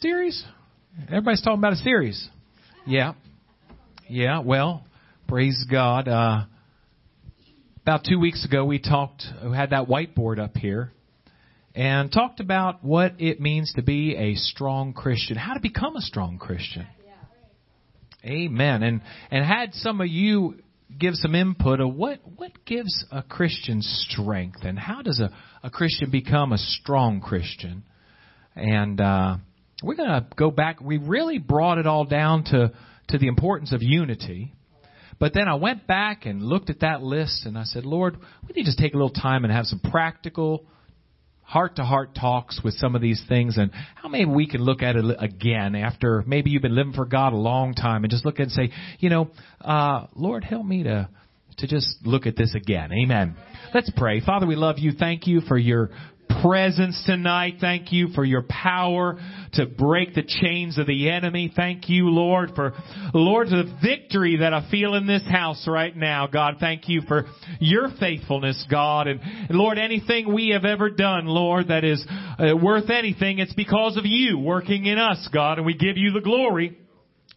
series? Everybody's talking about a series. Yeah. Yeah, well, praise God. Uh, about two weeks ago, we talked, we had that whiteboard up here and talked about what it means to be a strong Christian, how to become a strong Christian. Amen. And, and had some of you give some input of what, what gives a Christian strength and how does a, a Christian become a strong Christian? And, uh, we're going to go back. We really brought it all down to, to the importance of unity. But then I went back and looked at that list and I said, Lord, we need to take a little time and have some practical, heart to heart talks with some of these things and how maybe we can look at it again after maybe you've been living for God a long time and just look and say, you know, uh, Lord, help me to, to just look at this again. Amen. Let's pray. Father, we love you. Thank you for your presence tonight. Thank you for your power to break the chains of the enemy. Thank you, Lord, for, Lord, the victory that I feel in this house right now. God, thank you for your faithfulness, God. And, Lord, anything we have ever done, Lord, that is uh, worth anything, it's because of you working in us, God, and we give you the glory.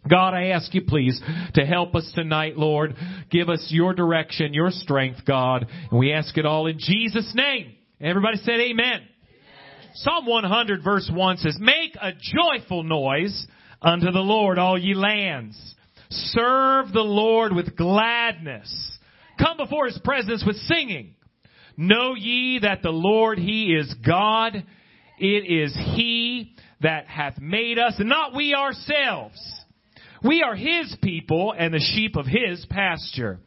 God, I ask you please to help us tonight, Lord. Give us your direction, your strength, God. And we ask it all in Jesus' name. Everybody said amen. amen. Psalm 100 verse 1 says, Make a joyful noise unto the Lord, all ye lands. Serve the Lord with gladness. Come before his presence with singing. Know ye that the Lord, he is God. It is he that hath made us, and not we ourselves. We are his people and the sheep of his pasture.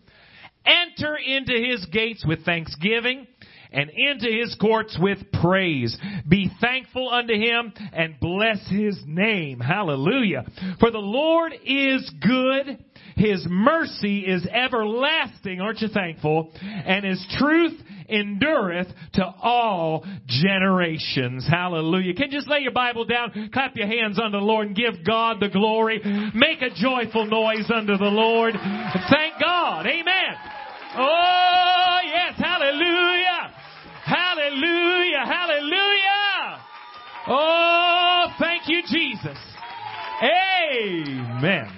Enter into his gates with thanksgiving and into his courts with praise. Be thankful unto him and bless his name. Hallelujah. For the Lord is good. His mercy is everlasting. Aren't you thankful? And his truth endureth to all generations. Hallelujah. Can you just lay your Bible down, clap your hands unto the Lord and give God the glory. Make a joyful noise unto the Lord. Thank God. Amen. Oh yes. Hallelujah. Hallelujah. Hallelujah. Oh, thank you, Jesus. Amen.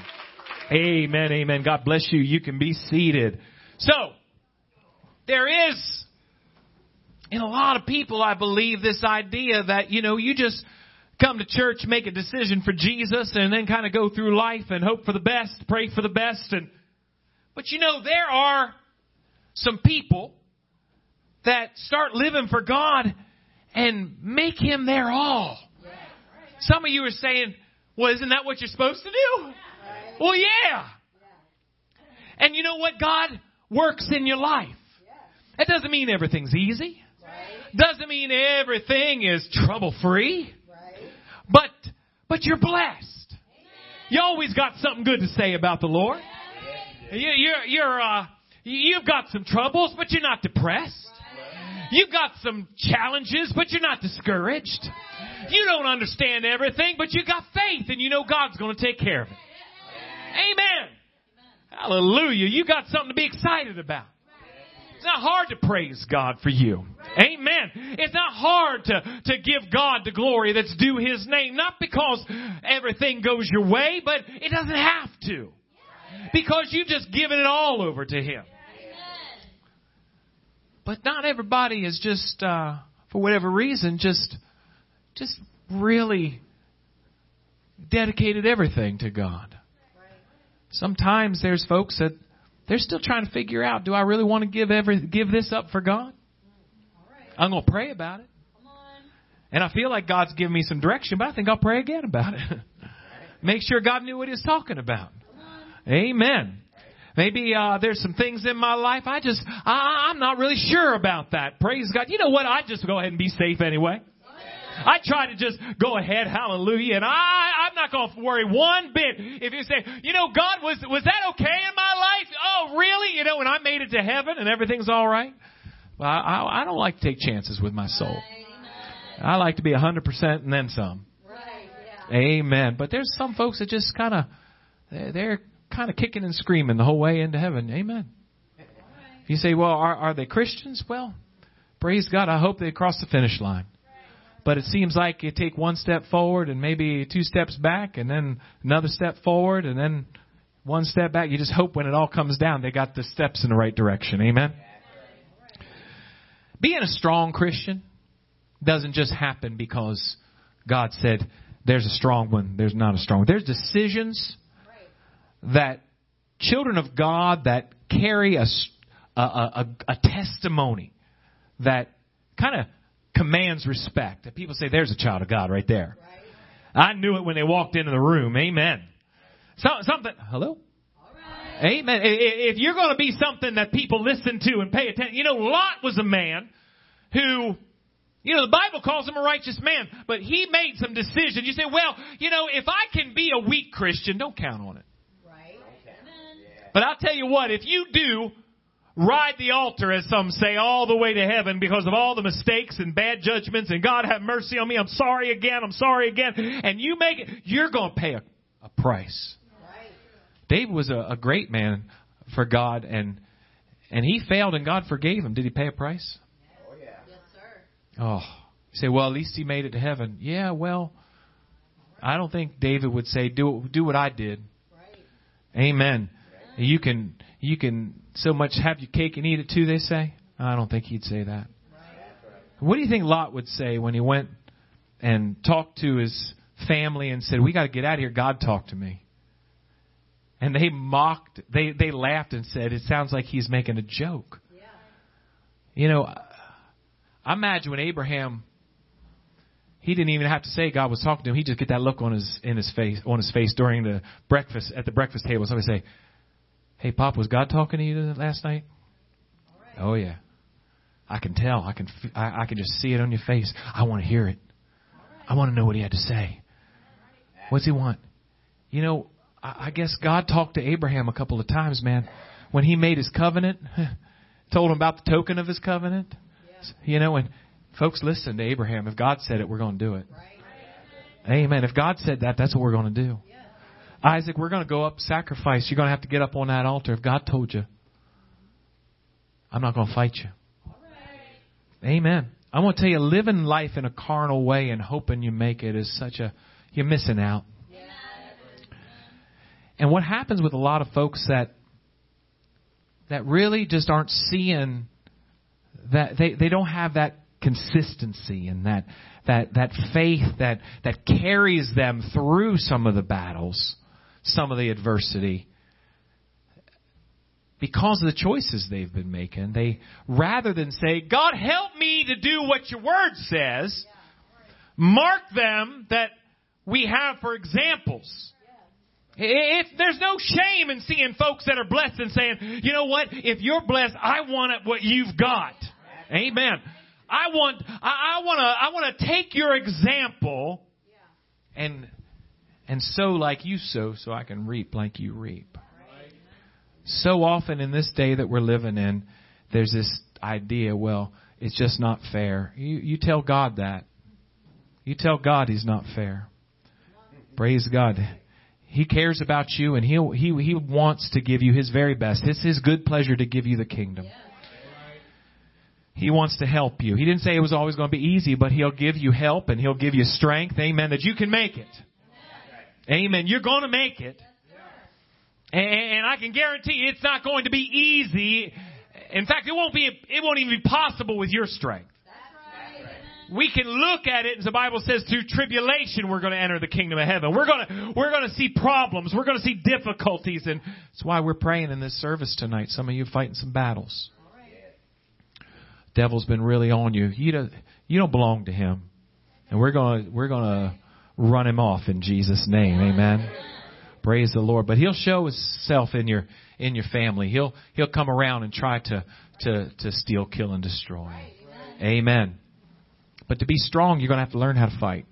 Amen. Amen. God bless you. You can be seated. So, there is, in a lot of people, I believe, this idea that, you know, you just come to church, make a decision for Jesus, and then kind of go through life and hope for the best, pray for the best. And, but you know, there are some people that start living for God and make Him their all. Some of you are saying, well, isn't that what you're supposed to do? Well, yeah. And you know what? God works in your life. That doesn't mean everything's easy. Doesn't mean everything is trouble free. But, but you're blessed. You always got something good to say about the Lord. You, you're, you're, uh, you've got some troubles, but you're not depressed. You've got some challenges, but you're not discouraged. You don't understand everything, but you got faith and you know God's going to take care of it. Amen. Hallelujah. You got something to be excited about. It's not hard to praise God for you. Amen. It's not hard to, to give God the glory that's due His name. Not because everything goes your way, but it doesn't have to. Because you've just given it all over to Him. But not everybody is just, uh, for whatever reason, just, just really dedicated everything to God. Sometimes there's folks that they're still trying to figure out, do I really want to give every, give this up for God? I'm going to pray about it. And I feel like God's giving me some direction, but I think I'll pray again about it. Make sure God knew what He was talking about. Amen. Maybe uh, there's some things in my life I just I, I'm not really sure about that. Praise God. You know what? I just go ahead and be safe anyway. I try to just go ahead, hallelujah, and I, I'm not going to worry one bit if you say, you know, God, was, was that okay in my life? Oh, really? You know, when I made it to heaven and everything's all right? Well, I, I, I don't like to take chances with my soul. I like to be a 100% and then some. Amen. But there's some folks that just kind of, they're kind of kicking and screaming the whole way into heaven. Amen. You say, well, are, are they Christians? Well, praise God. I hope they cross the finish line. but it seems like you take one step forward and maybe two steps back and then another step forward and then one step back. You just hope when it all comes down, they got the steps in the right direction. Amen. Being a strong Christian doesn't just happen because God said, there's a strong one, there's not a strong one. There's decisions that children of God that carry a, a, a, a testimony that kind of commands respect. That people say, there's a child of God right there. I knew it when they walked into the room. Amen. So, something, hello? Amen. If you're going to be something that people listen to and pay attention, you know, Lot was a man who, you know, the Bible calls him a righteous man, but he made some decisions. You say, well, you know, if I can be a weak Christian, don't count on it. Right. But I'll tell you what, if you do ride the altar, as some say, all the way to heaven because of all the mistakes and bad judgments and God have mercy on me, I'm sorry again, I'm sorry again, and you make it, you're going to pay a, a price. David was a, a great man for God, and and he failed, and God forgave him. Did he pay a price? Oh yeah. Yes, sir. Oh, you say, well, at least he made it to heaven. Yeah, well, I don't think David would say, do do what I did. Right. Amen. You can you can so much have your cake and eat it too. They say. I don't think he'd say that. What do you think Lot would say when he went and talked to his family and said, "We got to get out of here. God talked to me." And they mocked, they, they laughed and said, it sounds like he's making a joke. Yeah. You know, I imagine when Abraham, he didn't even have to say God was talking to him. He just get that look on his, in his face, on his face during the breakfast, at the breakfast table. Somebody say, Hey, Pop, was God talking to you last night? Right. Oh yeah. I can tell. I can, I, I can just see it on your face. I want to hear it. I want to know what he had to say. What's he want? You know, I I guess God talked to Abraham a couple of times, man. When he made his covenant, told him about the token of his covenant. You know, and folks, listen to Abraham. If God said it, we're going to do it. Amen. If God said that, that's what we're going to do. Isaac, we're going to go up sacrifice. You're going to have to get up on that altar. If God told you, I'm not going to fight you. Amen. I want to tell you, living life in a carnal way and hoping you make it is such a, you're missing out. And what happens with a lot of folks that that really just aren't seeing that they, they don't have that consistency and that that that faith that that carries them through some of the battles, some of the adversity because of the choices they've been making. They rather than say, "God help me to do what your word says," mark them that we have for examples if there's no shame in seeing folks that are blessed and saying, you know what? If you're blessed, I want what you've got. Amen. I want, I, I want to, I want to take your example and, and sow like you sow so I can reap like you reap. So often in this day that we're living in, there's this idea, well, it's just not fair. You, you tell God that. You tell God He's not fair. Praise God. He cares about you and he he, he wants to give you His very best. It's His good pleasure to give you the kingdom. He wants to help you. He didn't say it was always going to be easy, but He'll give you help and He'll give you strength. Amen. That you can make it. Amen. You're going to make it. And I can guarantee it's not going to be easy. In fact, it won't be, it won't even be possible with your strength we can look at it, as the Bible says, through tribulation, we're going to enter the kingdom of heaven. We're going to, we're going to see problems. We're going to see difficulties. And that's why we're praying in this service tonight. Some of you fighting some battles. Devil's been really on you. You don't, you don't belong to him. And we're going to, we're going to run him off in Jesus' name. Amen. Praise the Lord. But he'll show himself in your, in your family. He'll, he'll come around and try to, to, to steal, kill, and destroy. Amen. But to be strong, you're going to have to learn how to fight.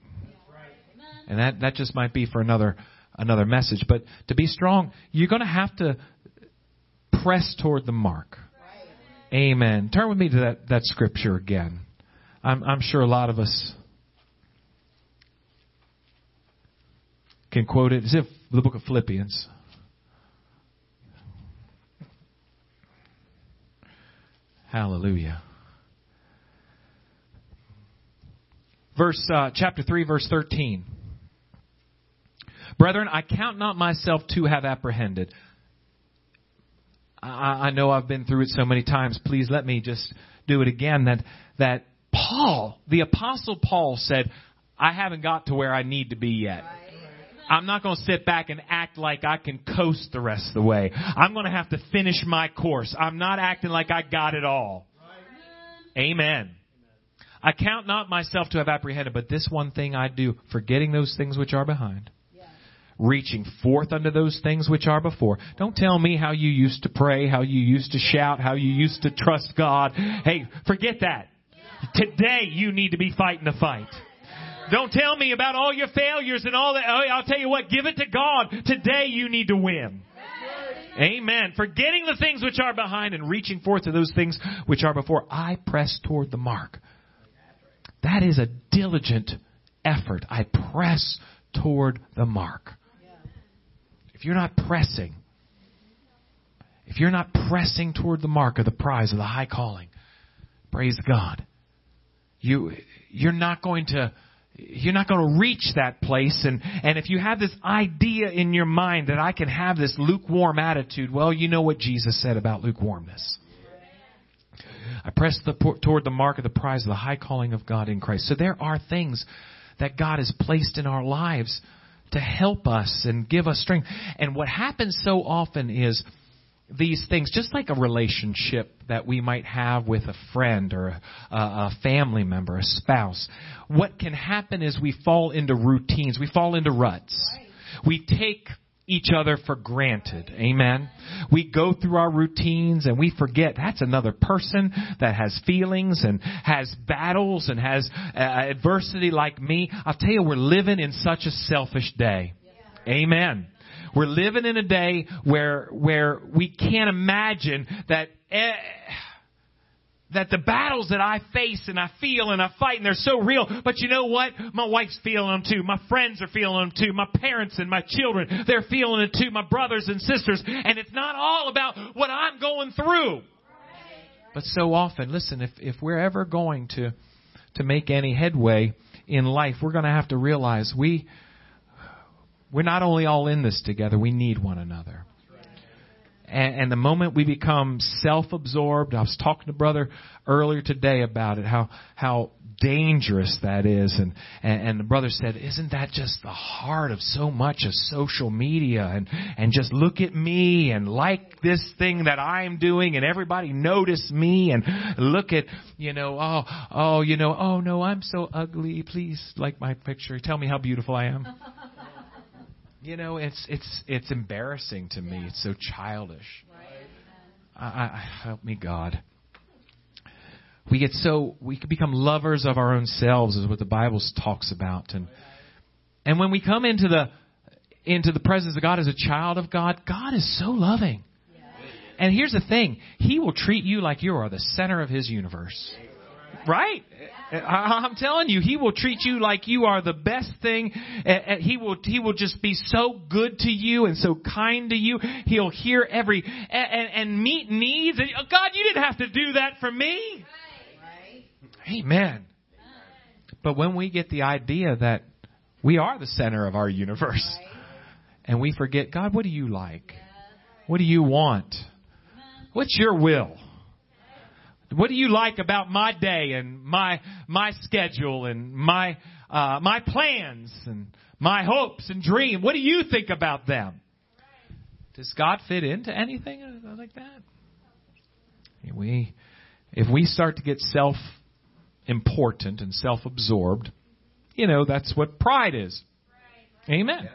And that, that just might be for another, another message. But to be strong, you're going to have to press toward the mark. Amen. Turn with me to that, that scripture again. I'm, I'm sure a lot of us can quote it. It's in the book of Philippians. Hallelujah. verse uh, chapter 3 verse 13. Brethren, I count not myself to have apprehended. I, I know I've been through it so many times. Please let me just do it again. That that Paul, the apostle Paul said, I haven't got to where I need to be yet. I'm not going to sit back and act like I can coast the rest of the way. I'm going to have to finish my course. I'm not acting like I got it all. Amen. I count not myself to have apprehended, but this one thing I do, forgetting those things which are behind, reaching forth unto those things which are before. Don't tell me how you used to pray, how you used to shout, how you used to trust God. Hey, forget that. Today you need to be fighting the fight. Don't tell me about all your failures and all that. Oh, I'll tell you what, give it to God. Today you need to win. Amen. Forgetting the things which are behind and reaching forth to those things which are before, I press toward the mark. That is a diligent effort. I press toward the mark. If you're not pressing, if you're not pressing toward the mark of the prize of the high calling, praise God, you, you're not going to, you're not going to reach that place and and if you have this idea in your mind that I can have this lukewarm attitude well you know what Jesus said about lukewarmness I press the, toward the mark of the prize of the high calling of God in Christ. So there are things that God has placed in our lives to help us and give us strength. And what happens so often is these things, just like a relationship that we might have with a friend or a, a, family member, a spouse, what can happen is we fall into routines, we fall into ruts. We take each other for granted. Amen. We go through our routines and we forget that's another person that has feelings and has battles and has uh, adversity like me. I'll tell you, we're living in such a selfish day. Amen. We're living in a day where, where we can't imagine that, eh, that the battles that I face and I feel and I fight and they're so real. But you know what? My wife's feeling them too. My friends are feeling them too. My parents and my children, they're feeling it too. My brothers and sisters. And it's not all about what I'm going through. But so often, listen, if, if we're ever going to, to make any headway in life, we're going to have to realize we, we're not only all in this together, we need one another. And, and the moment we become self-absorbed, I was talking to brother earlier today about it, how how dangerous that is, and, and and the brother said, "Isn't that just the heart of so much of social media? And and just look at me and like this thing that I'm doing, and everybody notice me, and look at you know, oh oh you know, oh no, I'm so ugly. Please like my picture. Tell me how beautiful I am." You know, it's it's it's embarrassing to me. It's so childish. Right. I, I, help me, God. We get so we can become lovers of our own selves, is what the Bible talks about, and and when we come into the into the presence of God as a child of God, God is so loving. And here's the thing: He will treat you like you are the center of His universe. Right? I'm telling you, he will treat you like you are the best thing. He will, he will just be so good to you and so kind to you. He'll hear every, and, and meet needs. And, oh, God, you didn't have to do that for me. Amen. But when we get the idea that we are the center of our universe and we forget, God, what do you like? What do you want? What's your will? What do you like about my day and my my schedule and my uh, my plans and my hopes and dreams? What do you think about them? Does God fit into anything like that? If We, if we start to get self important and self absorbed, you know that's what pride is. Amen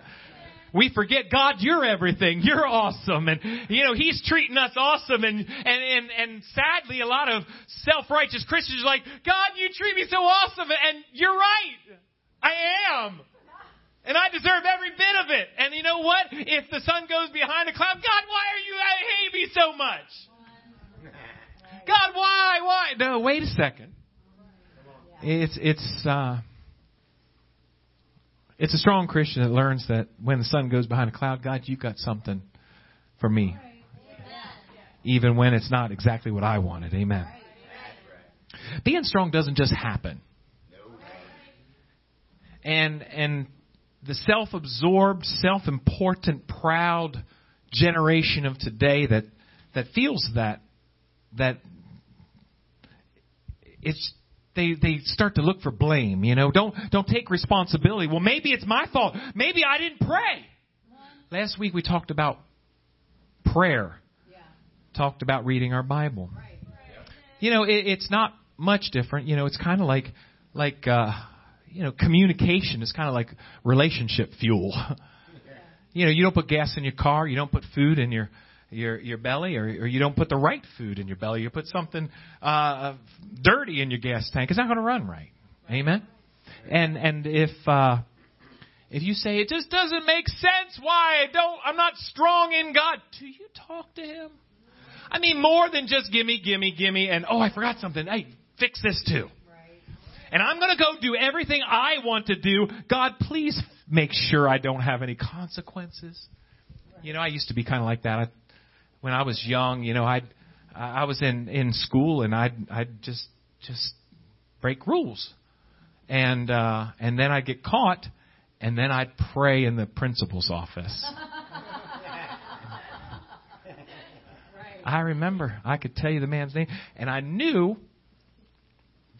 we forget God, you're everything. You're awesome. And, you know, He's treating us awesome. And, and, and, and sadly, a lot of self-righteous Christians are like, God, you treat me so awesome. And you're right. I am. And I deserve every bit of it. And you know what? If the sun goes behind a cloud, God, why are you I hate me so much? God, why? Why? No, wait a second. It's, it's, uh, it's a strong Christian that learns that when the sun goes behind a cloud, God, you've got something for me. Even when it's not exactly what I wanted. Amen. Being strong doesn't just happen. and and the self-absorbed, self-important, proud generation of today that that feels that that it's they they start to look for blame, you know. Don't don't take responsibility. Well, maybe it's my fault. Maybe I didn't pray. Last week we talked about prayer. Yeah. Talked about reading our Bible. Right. You know, it, it's not much different. You know, it's kind of like like uh, you know, communication is kind of like relationship fuel. you know, you don't put gas in your car, you don't put food in your your your belly, or, or you don't put the right food in your belly. You put something uh, dirty in your gas tank. It's not going to run right. Amen. And and if uh, if you say it just doesn't make sense, why I don't I'm not strong in God, do you talk to Him? I mean, more than just gimme, gimme, gimme, and oh, I forgot something. Hey, fix this too. And I'm going to go do everything I want to do. God, please make sure I don't have any consequences. You know, I used to be kind of like that. I, when I was young, you know, I'd I was in in school and I'd I'd just just break rules, and uh, and then I'd get caught, and then I'd pray in the principal's office. I remember. I could tell you the man's name, and I knew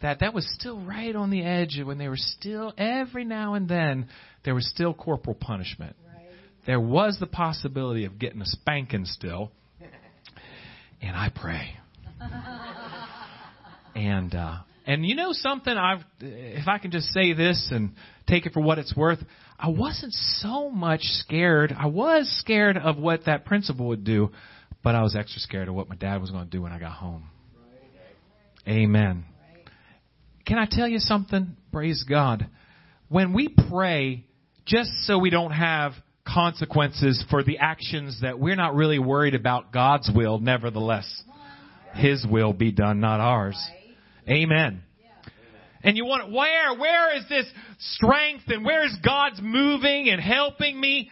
that that was still right on the edge when they were still every now and then there was still corporal punishment. Right. There was the possibility of getting a spanking still, and I pray. and uh, and you know something, I've if I can just say this and take it for what it's worth, I wasn't so much scared. I was scared of what that principal would do, but I was extra scared of what my dad was going to do when I got home. Amen. Can I tell you something? Praise God. When we pray, just so we don't have consequences for the actions that we're not really worried about God's will, nevertheless, His will be done, not ours. Amen. And you want where? Where is this strength and where is God's moving and helping me?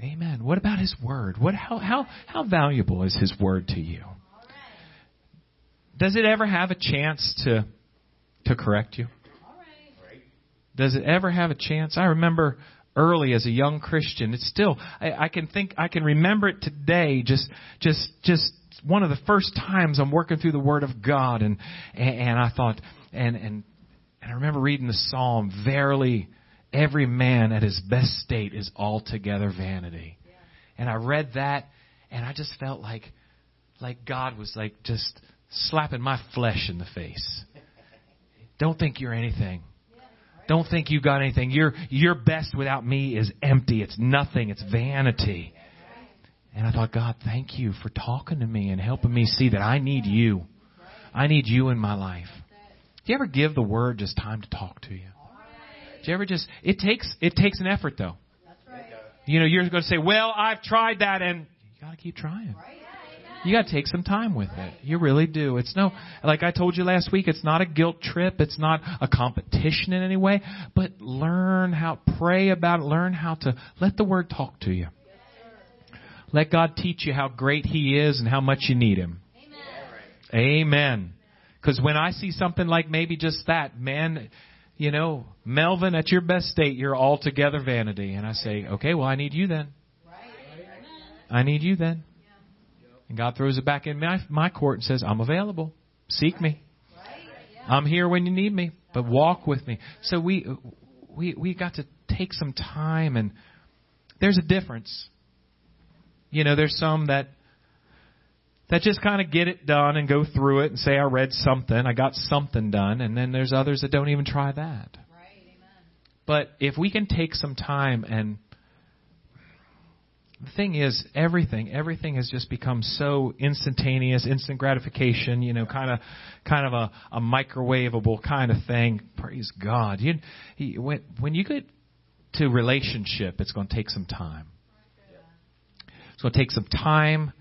Amen. What about His Word? What how how how valuable is His Word to you? Does it ever have a chance to to correct you? Does it ever have a chance? I remember early as a young Christian. It's still I, I can think I can remember it today. Just just just one of the first times I'm working through the Word of God, and and, and I thought and and and I remember reading the Psalm. Verily, every man at his best state is altogether vanity. And I read that, and I just felt like like God was like just slapping my flesh in the face. Don't think you're anything. Don't think you've got anything. Your your best without me is empty. It's nothing. It's vanity. And I thought, God, thank you for talking to me and helping me see that I need you. I need you in my life. Do you ever give the word just time to talk to you? Do you ever just it takes it takes an effort though. You know, you're going to say, "Well, I've tried that," and you got to keep trying. You got to take some time with it. You really do. It's no, like I told you last week, it's not a guilt trip. It's not a competition in any way. But learn how, pray about it. Learn how to let the Word talk to you. Let God teach you how great He is and how much you need Him. Amen. Because when I see something like maybe just that, man, you know, Melvin, at your best state, you're altogether vanity. And I say, okay, well, I need you then. I need you then. And God throws it back in my, my court and says, I'm available. Seek me. I'm here when you need me, but walk with me. So we we we got to take some time and there's a difference. You know, there's some that that just kind of get it done and go through it and say I read something, I got something done, and then there's others that don't even try that. Right. Amen. But if we can take some time and the thing is, everything, everything has just become so instantaneous, instant gratification, you know, kind of, kind of a, a microwavable kind of thing. Praise God. You, he, when, when you get to relationship, it's going to take some time. It's going to take some time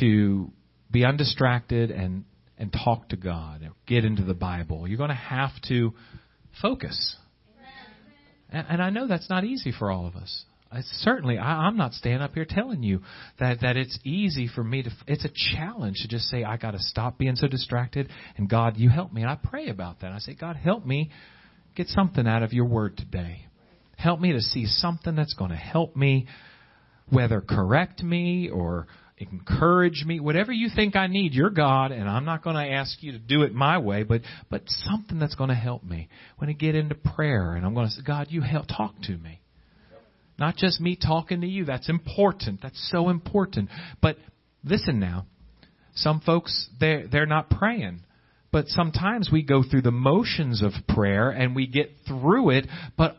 to be undistracted and, and talk to God, and get into the Bible. You're going to have to focus. And, and I know that's not easy for all of us. Certainly, I, I'm not standing up here telling you that that it's easy for me to. It's a challenge to just say I got to stop being so distracted, and God, you help me. And I pray about that. I say, God, help me get something out of your word today. Help me to see something that's going to help me, whether correct me or encourage me, whatever you think I need. You're God, and I'm not going to ask you to do it my way, but but something that's going to help me. When I get into prayer, and I'm going to say, God, you help talk to me. Not just me talking to you. That's important. That's so important. But listen now. Some folks they they're not praying. But sometimes we go through the motions of prayer and we get through it, but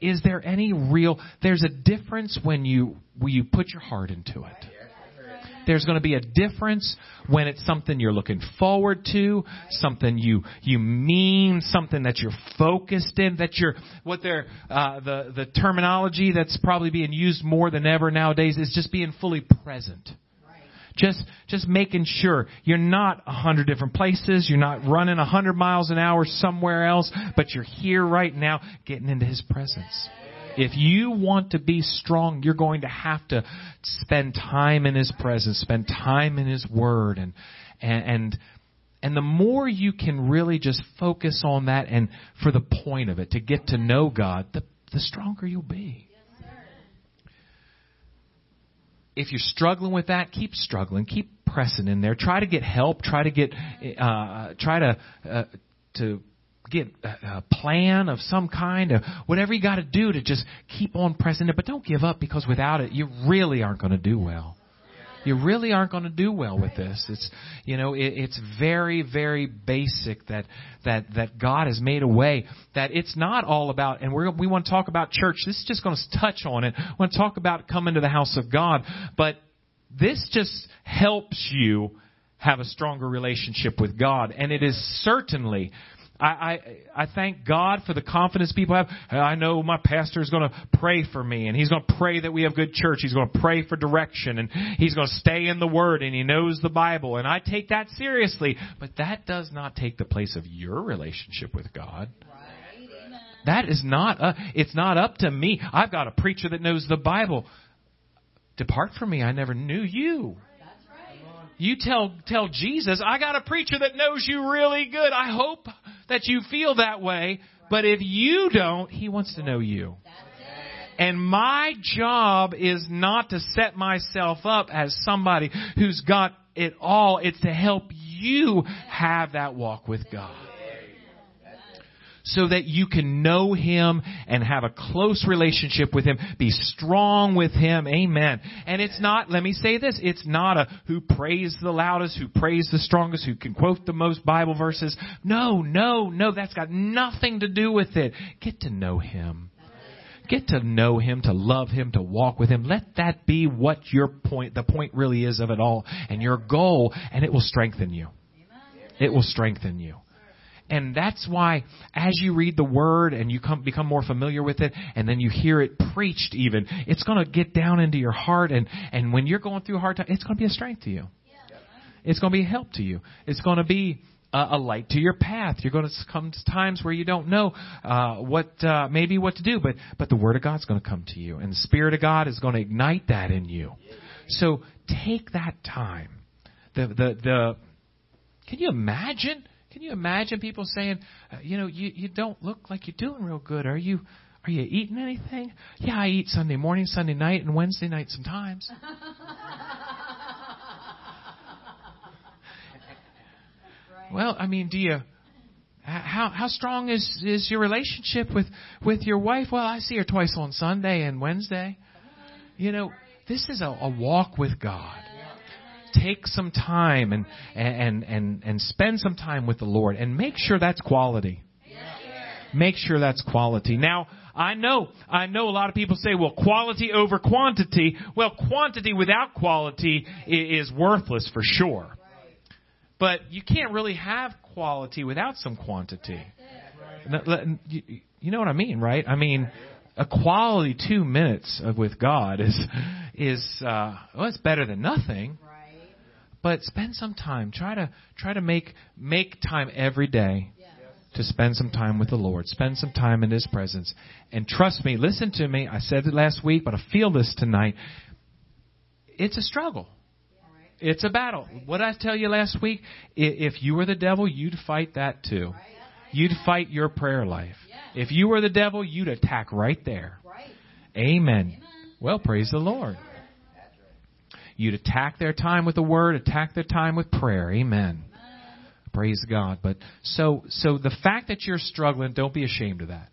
is there any real there's a difference when you when you put your heart into it. There's going to be a difference when it's something you're looking forward to, something you you mean, something that you're focused in, that you're what they're uh, the the terminology that's probably being used more than ever nowadays is just being fully present. Just just making sure you're not a hundred different places, you're not running a hundred miles an hour somewhere else, but you're here right now, getting into His presence. If you want to be strong, you're going to have to spend time in His presence, spend time in His Word, and and and, the more you can really just focus on that, and for the point of it, to get to know God, the the stronger you'll be. If you're struggling with that, keep struggling, keep pressing in there. Try to get help. Try to get, uh, try to uh, to get a, a plan of some kind or whatever you got to do to just keep on pressing it. But don't give up because without it, you really aren't going to do well. You really aren't going to do well with this. It's you know it, it's very very basic that that that God has made a way that it's not all about and we we want to talk about church. This is just going to touch on it. We want to talk about coming to the house of God, but this just helps you have a stronger relationship with God, and it is certainly I, I, I thank God for the confidence people have. I know my pastor is going to pray for me and he's going to pray that we have good church. He's going to pray for direction and he's going to stay in the Word and he knows the Bible. And I take that seriously. But that does not take the place of your relationship with God. That is not, uh, it's not up to me. I've got a preacher that knows the Bible. Depart from me. I never knew you. You tell tell Jesus, I got a preacher that knows you really good. I hope that you feel that way. But if you don't, he wants to know you. And my job is not to set myself up as somebody who's got it all. It's to help you have that walk with God so that you can know Him and have a close relationship with Him, be strong with Him. Amen. And it's not, let me say this, it's not a who prays the loudest, who prays the strongest, who can quote the most Bible verses. No, no, no, that's got nothing to do with it. Get to know Him. Get to know Him, to love Him, to walk with Him. Let that be what your point, the point really is of it all, and your goal, and it will strengthen you. It will strengthen you. And that's why as you read the word and you come, become more familiar with it and then you hear it preached even, it's going to get down into your heart and, and when you're going through a hard time, it's going to be a strength to you. It's going to be a help to you. It's going to be a, a light to your path. You're going to come to times where you don't know uh, what uh, maybe what to do, but but the Word of God's going to come to you, and the Spirit of God is going to ignite that in you. So take that time. The the the. Can you imagine? Can you imagine people saying, uh, you know, you, you don't look like you're doing real good. Are you are you eating anything? Yeah, I eat Sunday morning, Sunday night, and Wednesday night sometimes. well, I mean, do you how how strong is is your relationship with with your wife? Well, I see her twice on Sunday and Wednesday. You know, this is a, a walk with God take some time and, and, and, and spend some time with the Lord and make sure that's quality. Make sure that's quality. Now, I know, I know a lot of people say, well, quality over quantity. Well, quantity without quality is worthless for sure. But you can't really have quality without some quantity. You know what I mean, right? I mean, a quality two minutes with God is, is, uh, well, it's better than nothing but spend some time. Try to try to make make time every day to spend some time with the Lord. Spend some time in His presence. And trust me, listen to me. I said it last week, but I feel this tonight. It's a struggle. It's a battle. What I tell you last week, if you were the devil, you'd fight that too. you'd fight your prayer life. If you were the devil, you'd attack right there. Amen. Well, praise the Lord. You'd attack their time with the word, attack their time with prayer. Amen. Praise God. But so so the fact that you're struggling, don't be ashamed of that.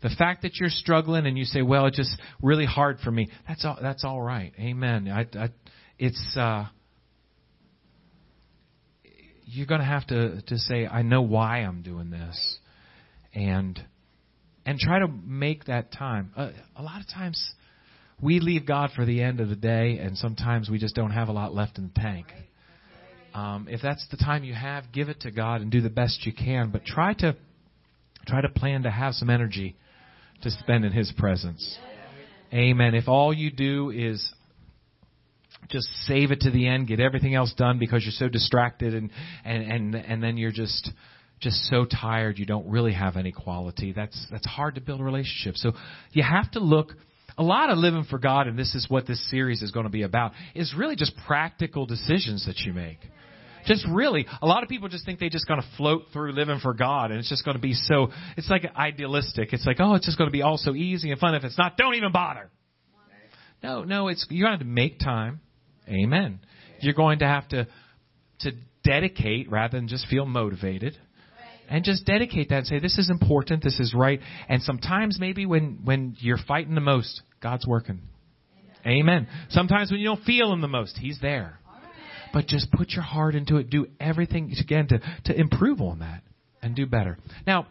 The fact that you're struggling and you say, "Well, it's just really hard for me." That's all. That's all right. Amen. I, I, it's uh, you're going to have to to say, "I know why I'm doing this," and and try to make that time. Uh, a lot of times, we leave God for the end of the day, and sometimes we just don't have a lot left in the tank. Um, if that's the time you have, give it to God and do the best you can. But try to try to plan to have some energy to spend in His presence. Amen. If all you do is just save it to the end, get everything else done because you're so distracted and and and and then you're just just so tired you don't really have any quality. That's that's hard to build a relationship. So you have to look a lot of living for God and this is what this series is going to be about is really just practical decisions that you make. Just really, a lot of people just think they're just going to float through living for God and it's just going to be so, it's like idealistic. It's like, oh, it's just going to be all so easy and fun. If it's not, don't even bother. No, no, it's, you're going to have to make time. Amen. You're going to have to, to dedicate rather than just feel motivated. And just dedicate that and say, this is important, this is right. And sometimes maybe when, when you're fighting the most, God's working. Amen. Sometimes when you don't feel Him the most, He's there. But just put your heart into it. Do everything again to, to improve on that and do better. Now,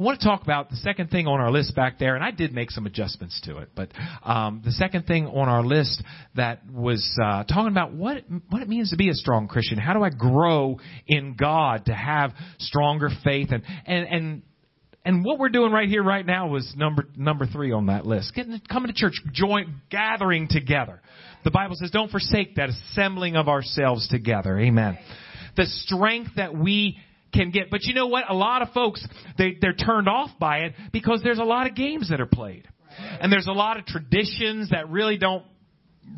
I want to talk about the second thing on our list back there, and I did make some adjustments to it. But um, the second thing on our list that was uh, talking about what it, what it means to be a strong Christian. How do I grow in God to have stronger faith and and and and what we're doing right here, right now, was number number three on that list. Getting coming to church, joint gathering together. The Bible says, "Don't forsake that assembling of ourselves together." Amen. The strength that we can get, but you know what? A lot of folks they they're turned off by it because there's a lot of games that are played, and there's a lot of traditions that really don't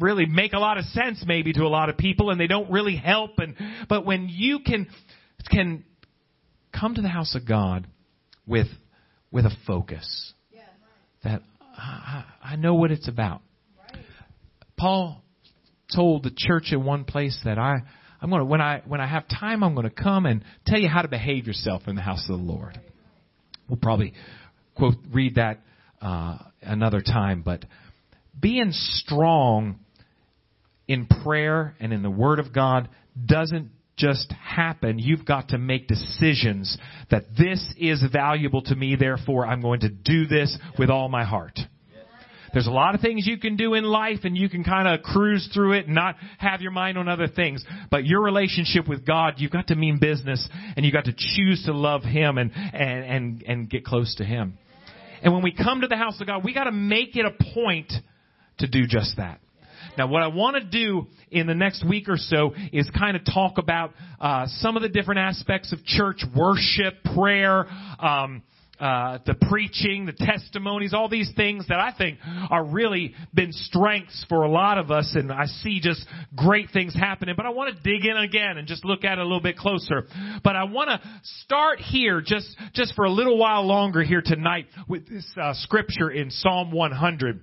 really make a lot of sense maybe to a lot of people, and they don't really help. And but when you can can come to the house of God with with a focus that I, I know what it's about. Paul told the church in one place that I I'm going to when I when I have time I'm going to come and tell you how to behave yourself in the house of the Lord. We'll probably quote read that uh, another time, but being strong in prayer and in the Word of God doesn't just happen. You've got to make decisions that this is valuable to me, therefore I'm going to do this with all my heart. There's a lot of things you can do in life and you can kind of cruise through it and not have your mind on other things. But your relationship with God, you've got to mean business and you've got to choose to love Him and, and, and, and get close to Him. And when we come to the house of God, we got to make it a point to do just that. Now, what I want to do in the next week or so is kind of talk about uh, some of the different aspects of church worship, prayer, um, uh, the preaching, the testimonies, all these things that I think are really been strengths for a lot of us, and I see just great things happening. But I want to dig in again and just look at it a little bit closer. But I want to start here just just for a little while longer here tonight with this uh, scripture in Psalm 100.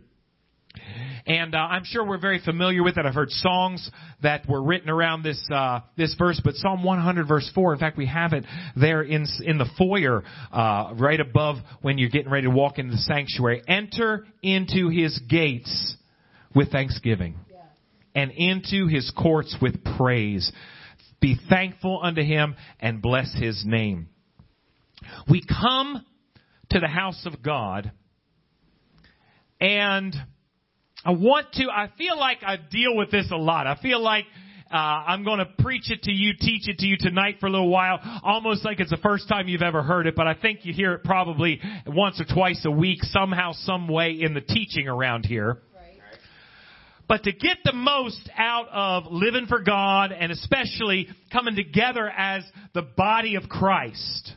And uh, I'm sure we're very familiar with it. I've heard songs that were written around this uh, this verse, but Psalm 100 verse 4. In fact, we have it there in in the foyer, uh, right above when you're getting ready to walk into the sanctuary. Enter into His gates with thanksgiving, and into His courts with praise. Be thankful unto Him and bless His name. We come to the house of God, and I want to, I feel like I deal with this a lot. I feel like uh, I'm going to preach it to you, teach it to you tonight for a little while, almost like it's the first time you've ever heard it, but I think you hear it probably once or twice a week, somehow, some way in the teaching around here. But to get the most out of living for God and especially coming together as the body of Christ,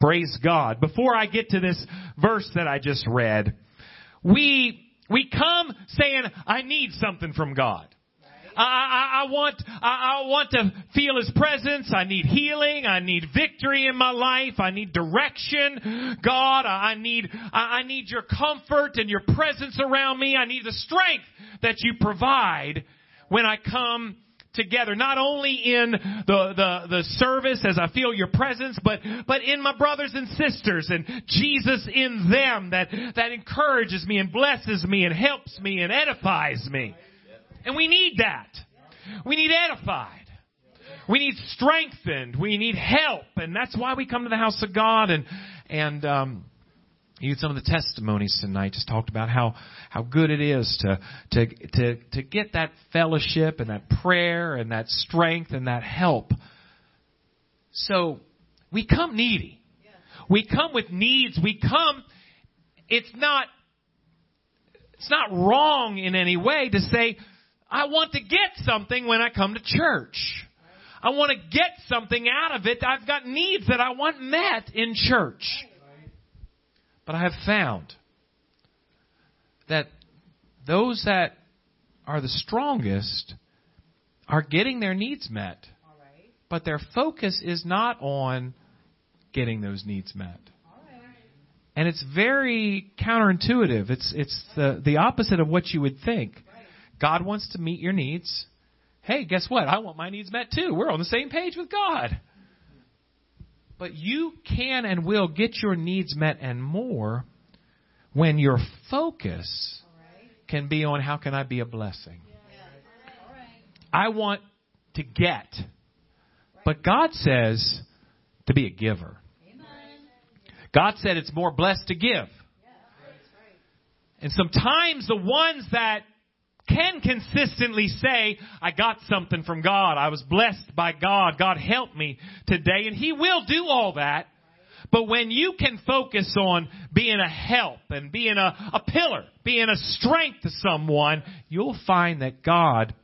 praise God. Before I get to this verse that I just read, we we come saying, I need something from God. I, I, I want, I, I want to feel His presence. I need healing. I need victory in my life. I need direction. God, I need, I, I need your comfort and your presence around me. I need the strength that you provide when I come together, not only in the, the, the service as I feel your presence, but, but in my brothers and sisters and Jesus in them that, that encourages me and blesses me and helps me and edifies me. And we need that. We need edified. We need strengthened. We need help. And that's why we come to the house of God and, and, um, you some of the testimonies tonight just talked about how how good it is to to to to get that fellowship and that prayer and that strength and that help. So we come needy. We come with needs. We come it's not it's not wrong in any way to say I want to get something when I come to church. I want to get something out of it. I've got needs that I want met in church. But I have found that those that are the strongest are getting their needs met. But their focus is not on getting those needs met. And it's very counterintuitive. It's it's the the opposite of what you would think. God wants to meet your needs. Hey, guess what? I want my needs met too. We're on the same page with God. But you can and will get your needs met and more when your focus can be on how can I be a blessing. I want to get. But God says to be a giver. God said it's more blessed to give. And sometimes the ones that can consistently say, I got something from God. I was blessed by God. God helped me today. And He will do all that. But when you can focus on being a help and being a, a pillar, being a strength to someone, you'll find that God,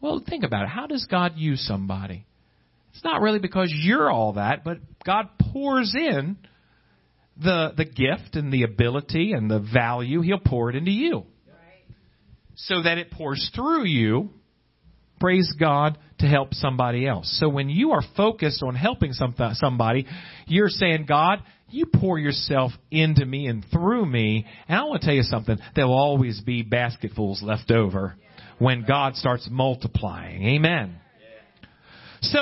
well, think about it. How does God use somebody? It's not really because you're all that, but God pours in the, the gift and the ability and the value. He'll pour it into you so that it pours through you, praise God, to help somebody else. So when you are focused on helping some, somebody, you're saying, God, you pour yourself into me and through me. And I want to tell you something. There will always be basketfuls left over when God starts multiplying. Amen. So,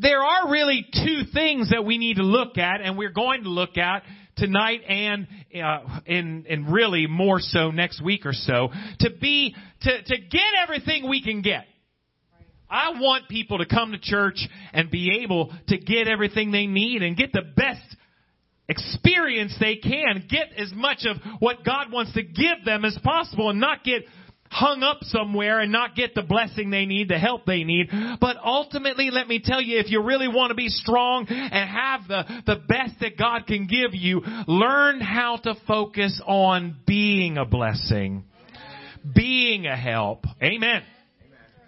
there are really two things that we need to look at, and we're going to look at tonight and uh, and and really more so next week or so to be to to get everything we can get. I want people to come to church and be able to get everything they need and get the best experience they can. Get as much of what God wants to give them as possible and not get hung up somewhere and not get the blessing they need, the help they need. But ultimately, let me tell you, if you really want to be strong and have the, the best that God can give you, learn how to focus on being a blessing, being a help. Amen.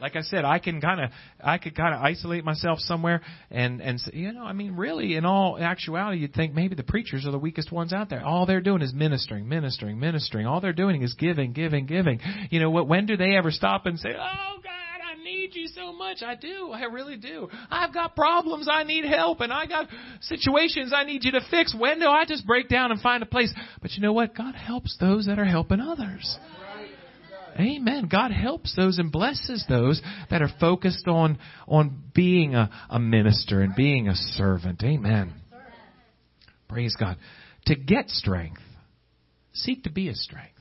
Like I said, I can kind of, I could kind of isolate myself somewhere and, and, say, you know, I mean, really, in all actuality, you'd think maybe the preachers are the weakest ones out there. All they're doing is ministering, ministering, ministering. All they're doing is giving, giving, giving. You know what, when do they ever stop and say, oh God, I need you so much. I do. I really do. I've got problems. I need help and I got situations I need you to fix. When do I just break down and find a place? But you know what? God helps those that are helping others. Amen. God helps those and blesses those that are focused on on being a, a minister and being a servant. Amen. Praise God. To get strength, seek to be a strength.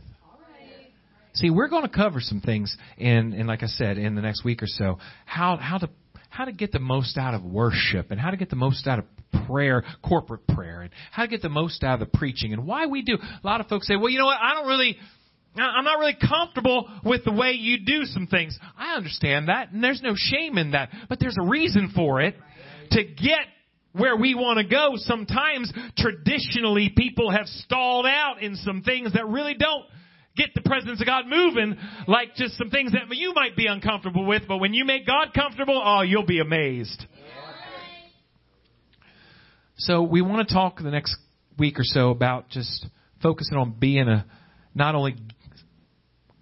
See, we're going to cover some things in, in like I said, in the next week or so. How how to how to get the most out of worship and how to get the most out of prayer, corporate prayer, and how to get the most out of the preaching and why we do. A lot of folks say, well, you know what? I don't really I'm not really comfortable with the way you do some things. I understand that, and there's no shame in that. But there's a reason for it. To get where we want to go, sometimes traditionally people have stalled out in some things that really don't get the presence of God moving, like just some things that you might be uncomfortable with, but when you make God comfortable, oh, you'll be amazed. So we want to talk the next week or so about just focusing on being a, not only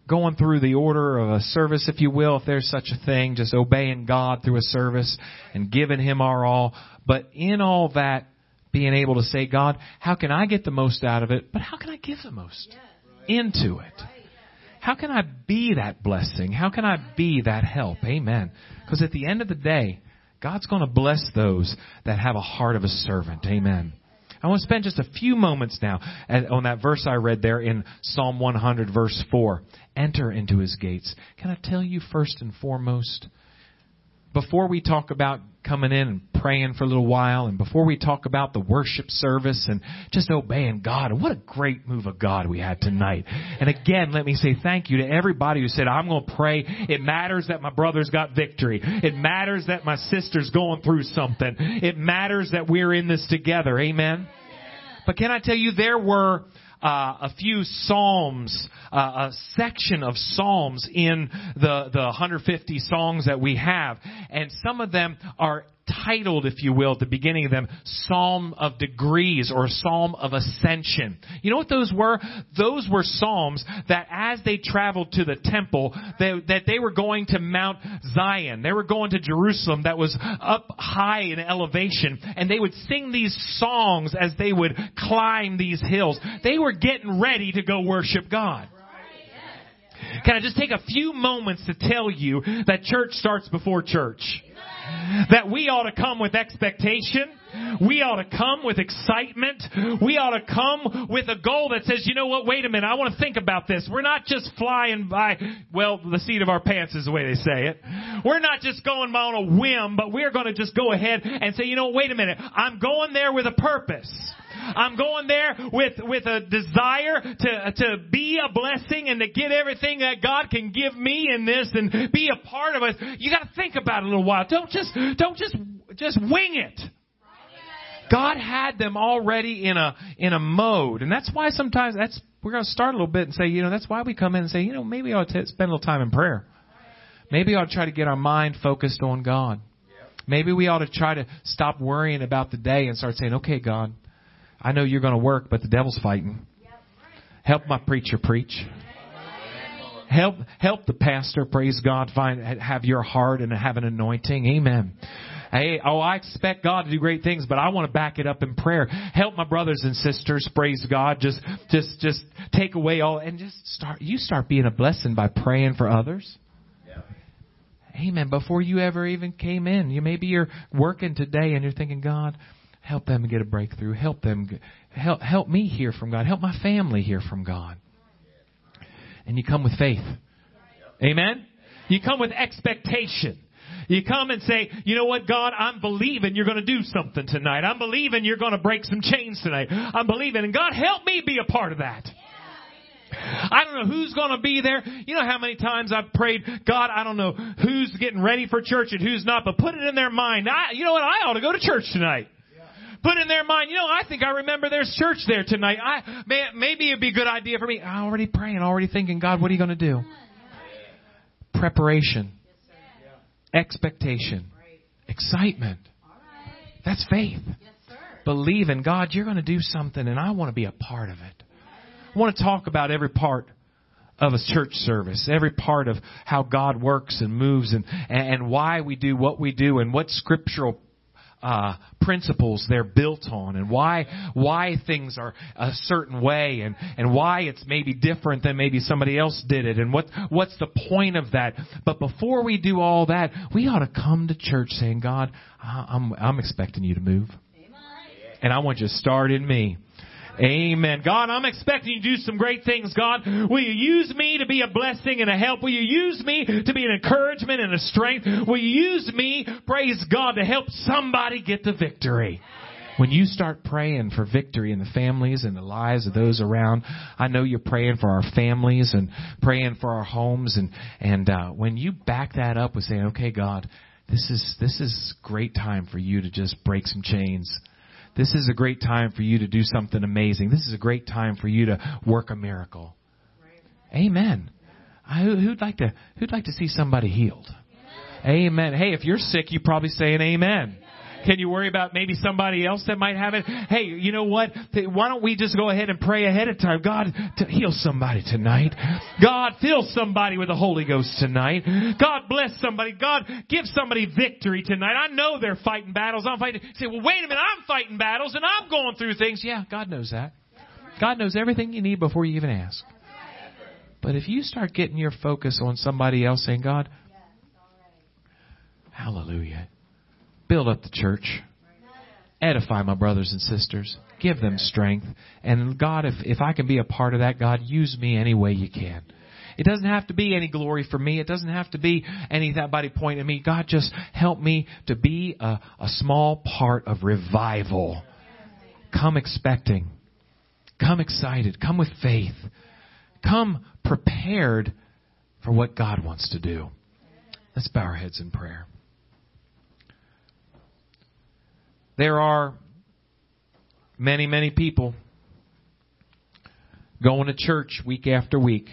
going through the order of a service, if you will, if there's such a thing, just obeying God through a service and giving Him our all. But in all that, being able to say, God, how can I get the most out of it? But how can I give the most into it? How can I be that blessing? How can I be that help? Amen. Because at the end of the day, God's going to bless those that have a heart of a servant. Amen. I want to spend just a few moments now on that verse I read there in Psalm 100 verse 4. Enter into his gates. Can I tell you first and foremost, before we talk about coming in and praying for a little while and before we talk about the worship service and just obeying God, what a great move of God we had tonight. And again, let me say thank you to everybody who said, I'm going to pray. It matters that my brother's got victory. It matters that my sister's going through something. It matters that we're in this together. Amen. But can I tell you, there were a few psalms, uh, a section of psalms in the the 150 songs that we have, and some of them are titled, if you will, at the beginning of them, Psalm of Degrees or Psalm of Ascension. You know what those were? Those were psalms that as they traveled to the temple, they, that they were going to Mount Zion. They were going to Jerusalem that was up high in elevation, and they would sing these songs as they would climb these hills. They were getting ready to go worship God. Can I just take a few moments to tell you that church starts before church? That we ought to come with expectation. We ought to come with excitement. We ought to come with a goal that says, you know what, wait a minute, I want to think about this. We're not just flying by, well, the seat of our pants is the way they say it. We're not just going on a whim, but we're going to just go ahead and say, you know, wait a minute, I'm going there with a purpose. I'm going there with, with a desire to, to be a blessing and to get everything that God can give me in this and be a part of it. You gotta think about it a little while. Don't just, don't just, just wing it. God had them already in a, in a mode. And that's why sometimes that's, we're going to start a little bit and say, you know, that's why we come in and say, you know, maybe I ought to spend a little time in prayer. Maybe I ought to try to get our mind focused on God. Maybe we ought to try to stop worrying about the day and start saying, okay, God, I know you're going to work, but the devil's fighting. Help my preacher preach. Help, help the pastor, praise God, find, have your heart and have an anointing. Amen. Hey, oh, I expect God to do great things, but I want to back it up in prayer. Help my brothers and sisters, praise God. Just, just, just take away all and just start, you start being a blessing by praying for others. Amen. Before you ever even came in, you maybe you're working today and you're thinking, God, help them get a breakthrough. Help them, help, help me hear from God. Help my family hear from God. And you come with faith. Amen. You come with expectation. You come and say, you know what, God, I'm believing you're going to do something tonight. I'm believing you're going to break some chains tonight. I'm believing, and God, help me be a part of that. I don't know who's going to be there. You know how many times I've prayed, God, I don't know who's getting ready for church and who's not, but put it in their mind. I, you know what? I ought to go to church tonight. Put it in their mind, you know, I think I remember there's church there tonight. I, man, maybe it'd be a good idea for me. I'm already praying, already thinking, God, what are you going to do? Preparation, expectation, excitement. That's faith. Believe in God, you're going to do something, and I want to be a part of it. I want to talk about every part of a church service, every part of how God works and moves and, and why we do what we do and what scriptural uh, principles they're built on and why why things are a certain way and and why it's maybe different than maybe somebody else did it and what what's the point of that. But before we do all that we ought to come to church saying God I'm I'm expecting you to move. And I want you to start in me Amen. God, I'm expecting you to do some great things, God. Will you use me to be a blessing and a help? Will you use me to be an encouragement and a strength? Will you use me, praise God, to help somebody get the victory? When you start praying for victory in the families and the lives of those around, I know you're praying for our families and praying for our homes and, and, uh, when you back that up with saying, okay, God, this is, this is great time for you to just break some chains this is a great time for you to do something amazing. This is a great time for you to work a miracle. Amen. I, who'd like to who'd like to see somebody healed? Amen. Hey, if you're sick, you probably saying amen. Can you worry about maybe somebody else that might have it? Hey, you know what? Why don't we just go ahead and pray ahead of time? God, to heal somebody tonight. God, fill somebody with the Holy Ghost tonight. God, bless somebody. God, give somebody victory tonight. I know they're fighting battles. I'm fighting. Say, well, wait a minute. I'm fighting battles and I'm going through things. Yeah, God knows that. God knows everything you need before you even ask. But if you start getting your focus on somebody else saying, God, hallelujah, build up the church, edify my brothers and sisters, give them strength. And God, if, if I can be a part of that, God, use me any way you can. It doesn't have to be any glory for me. It doesn't have to be anybody pointing at me. God, just help me to be a, a small part of revival. Come expecting. Come excited. Come with faith. Come prepared for what God wants to do. Let's bow our heads in prayer. There are many, many people going to church week after week,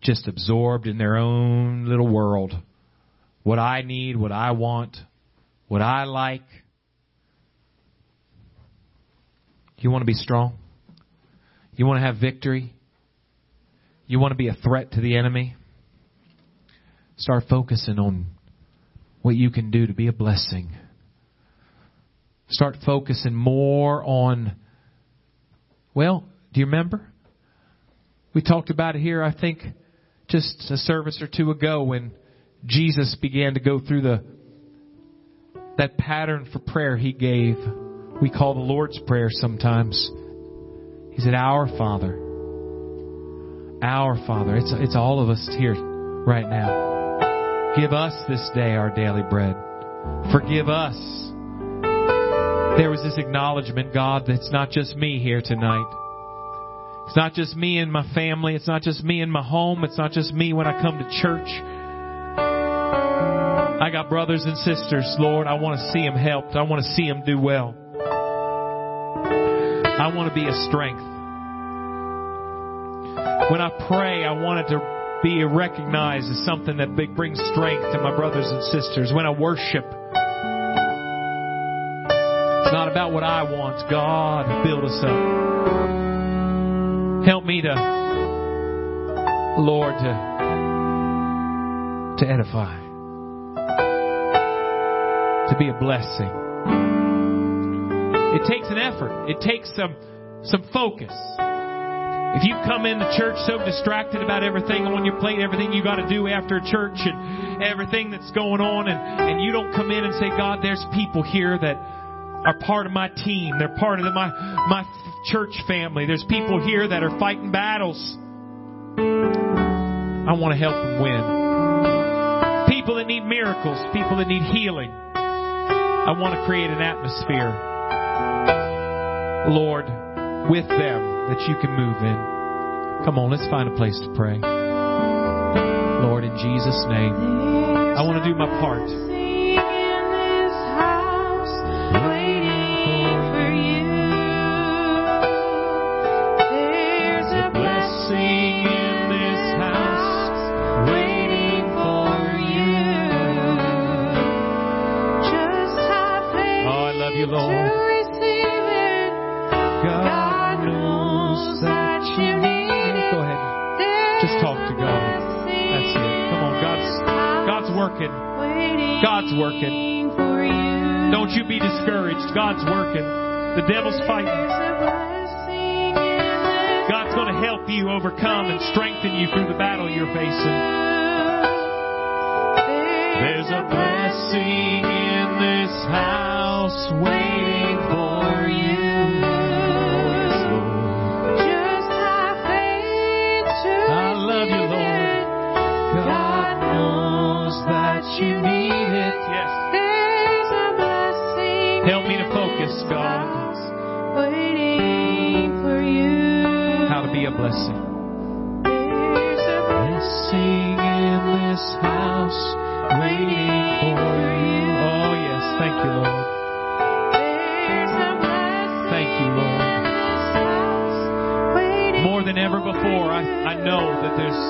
just absorbed in their own little world. What I need, what I want, what I like. You want to be strong? You want to have victory? You want to be a threat to the enemy? Start focusing on what you can do to be a blessing. Start focusing more on, well, do you remember? We talked about it here, I think, just a service or two ago when Jesus began to go through the that pattern for prayer he gave. We call the Lord's Prayer sometimes. He said, Our Father. Our Father. It's, it's all of us here right now. Give us this day our daily bread. Forgive us. There was this acknowledgement, God, that it's not just me here tonight. It's not just me and my family. It's not just me in my home. It's not just me when I come to church. I got brothers and sisters, Lord. I want to see them helped. I want to see them do well. I want to be a strength. When I pray, I want it to be recognized as something that brings strength to my brothers and sisters. When I worship, it's not about what I want. God, build us up. Help me to, Lord, to, to edify, to be a blessing. It takes an effort. It takes some some focus. If you come into church so distracted about everything on your plate, everything you got to do after church and everything that's going on and, and you don't come in and say, God, there's people here that are part of my team. They're part of the, my, my church family. There's people here that are fighting battles. I want to help them win. People that need miracles, people that need healing. I want to create an atmosphere, Lord, with them that you can move in. Come on, let's find a place to pray. Lord, in Jesus' name, I want to do my part. God's working. Don't you be discouraged. God's working. The devil's fighting. God's going to help you overcome and strengthen you through the battle you're facing. There's a blessing in this house waiting for you. You need it. Yes. Help me to focus, God. How to be a blessing. Blessing in this house, waiting for you. Oh, yes. Thank you, Lord. Thank you, Lord. More than ever before, I, I know that there's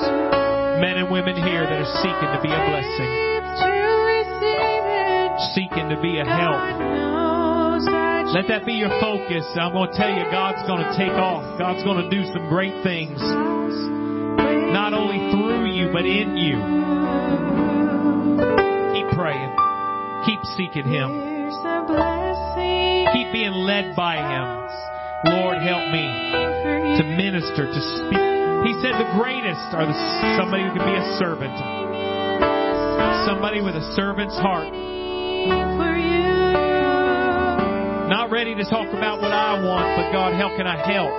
men and women here that are seeking to be a blessing. Seeking to be a help. Let that be your focus. I'm going to tell you, God's going to take off. God's going to do some great things. Not only through you, but in you. Keep praying. Keep seeking Him. Keep being led by Him. Lord, help me to minister, to speak. He said the greatest are the somebody who can be a servant. Somebody with a servant's heart. Not ready to talk about what I want, but God, how can I help?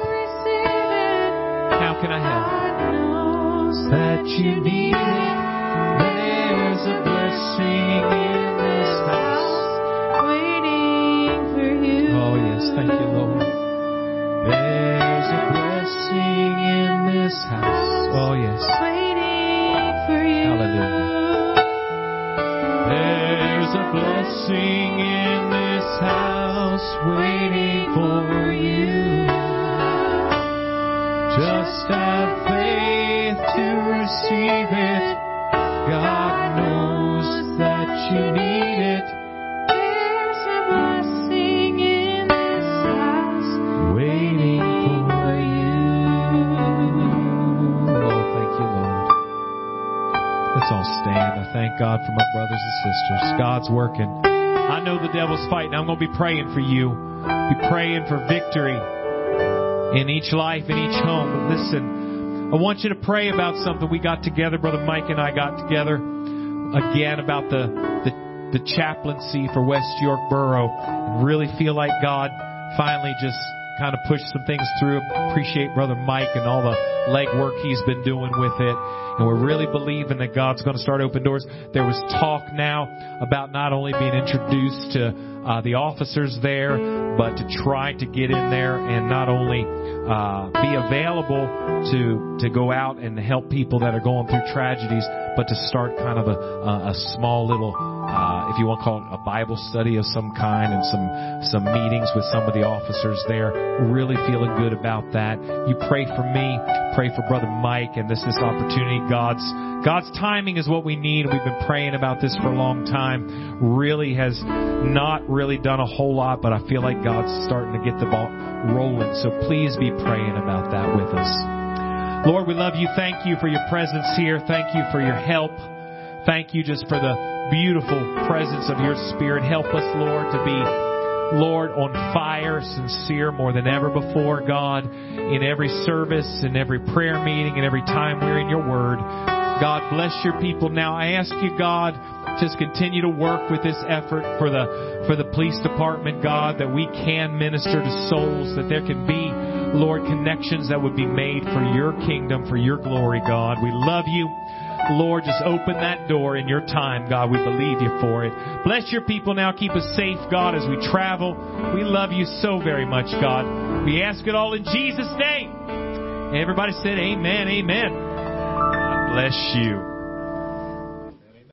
How can I help? That you need it. There's a blessing in this house. Waiting for you. Oh, yes. Thank you, Lord. There's a blessing in this house. Oh, yes. Hallelujah. There's a blessing in this house waiting for you. Just God knows that you need it. There's a blessing in this house waiting for my brothers and sisters. God's working. I know the devil's fighting. I'm going to be praying for you. Be praying for victory in each life, in each home. But listen, I want you to pray about something we got together. Brother Mike and I got together again about the, the, the chaplaincy for West York Borough and really feel like God finally just kind of pushed some things through. Appreciate Brother Mike and all the legwork he's been doing with it. And we're really believing that God's going to start open doors. There was talk now about not only being introduced to uh, the officers there, but to try to get in there and not only uh, be available to to go out and help people that are going through tragedies, but to start kind of a, a, a small little, uh, if you want to call it a Bible study of some kind, and some some meetings with some of the officers there. Really feeling good about that. You pray for me, pray for Brother Mike, and this this opportunity. God's God's timing is what we need. We've been praying about this for a long time. Really has not really done a whole lot, but I feel like God's starting to get the ball rolling. So please be praying about that with us. Lord, we love you. Thank you for your presence here. Thank you for your help. Thank you just for the beautiful presence of your spirit. Help us, Lord, to be Lord, on fire, sincere more than ever before, God, in every service, in every prayer meeting, and every time we're in your word. God, bless your people now. I ask you, God, just continue to work with this effort for the, for the police department, God, that we can minister to souls, that there can be, Lord, connections that would be made for your kingdom, for your glory, God. We love you. Lord, just open that door in your time, God. We believe you for it. Bless your people now. Keep us safe, God, as we travel. We love you so very much, God. We ask it all in Jesus' name. Everybody said amen, amen. God bless you.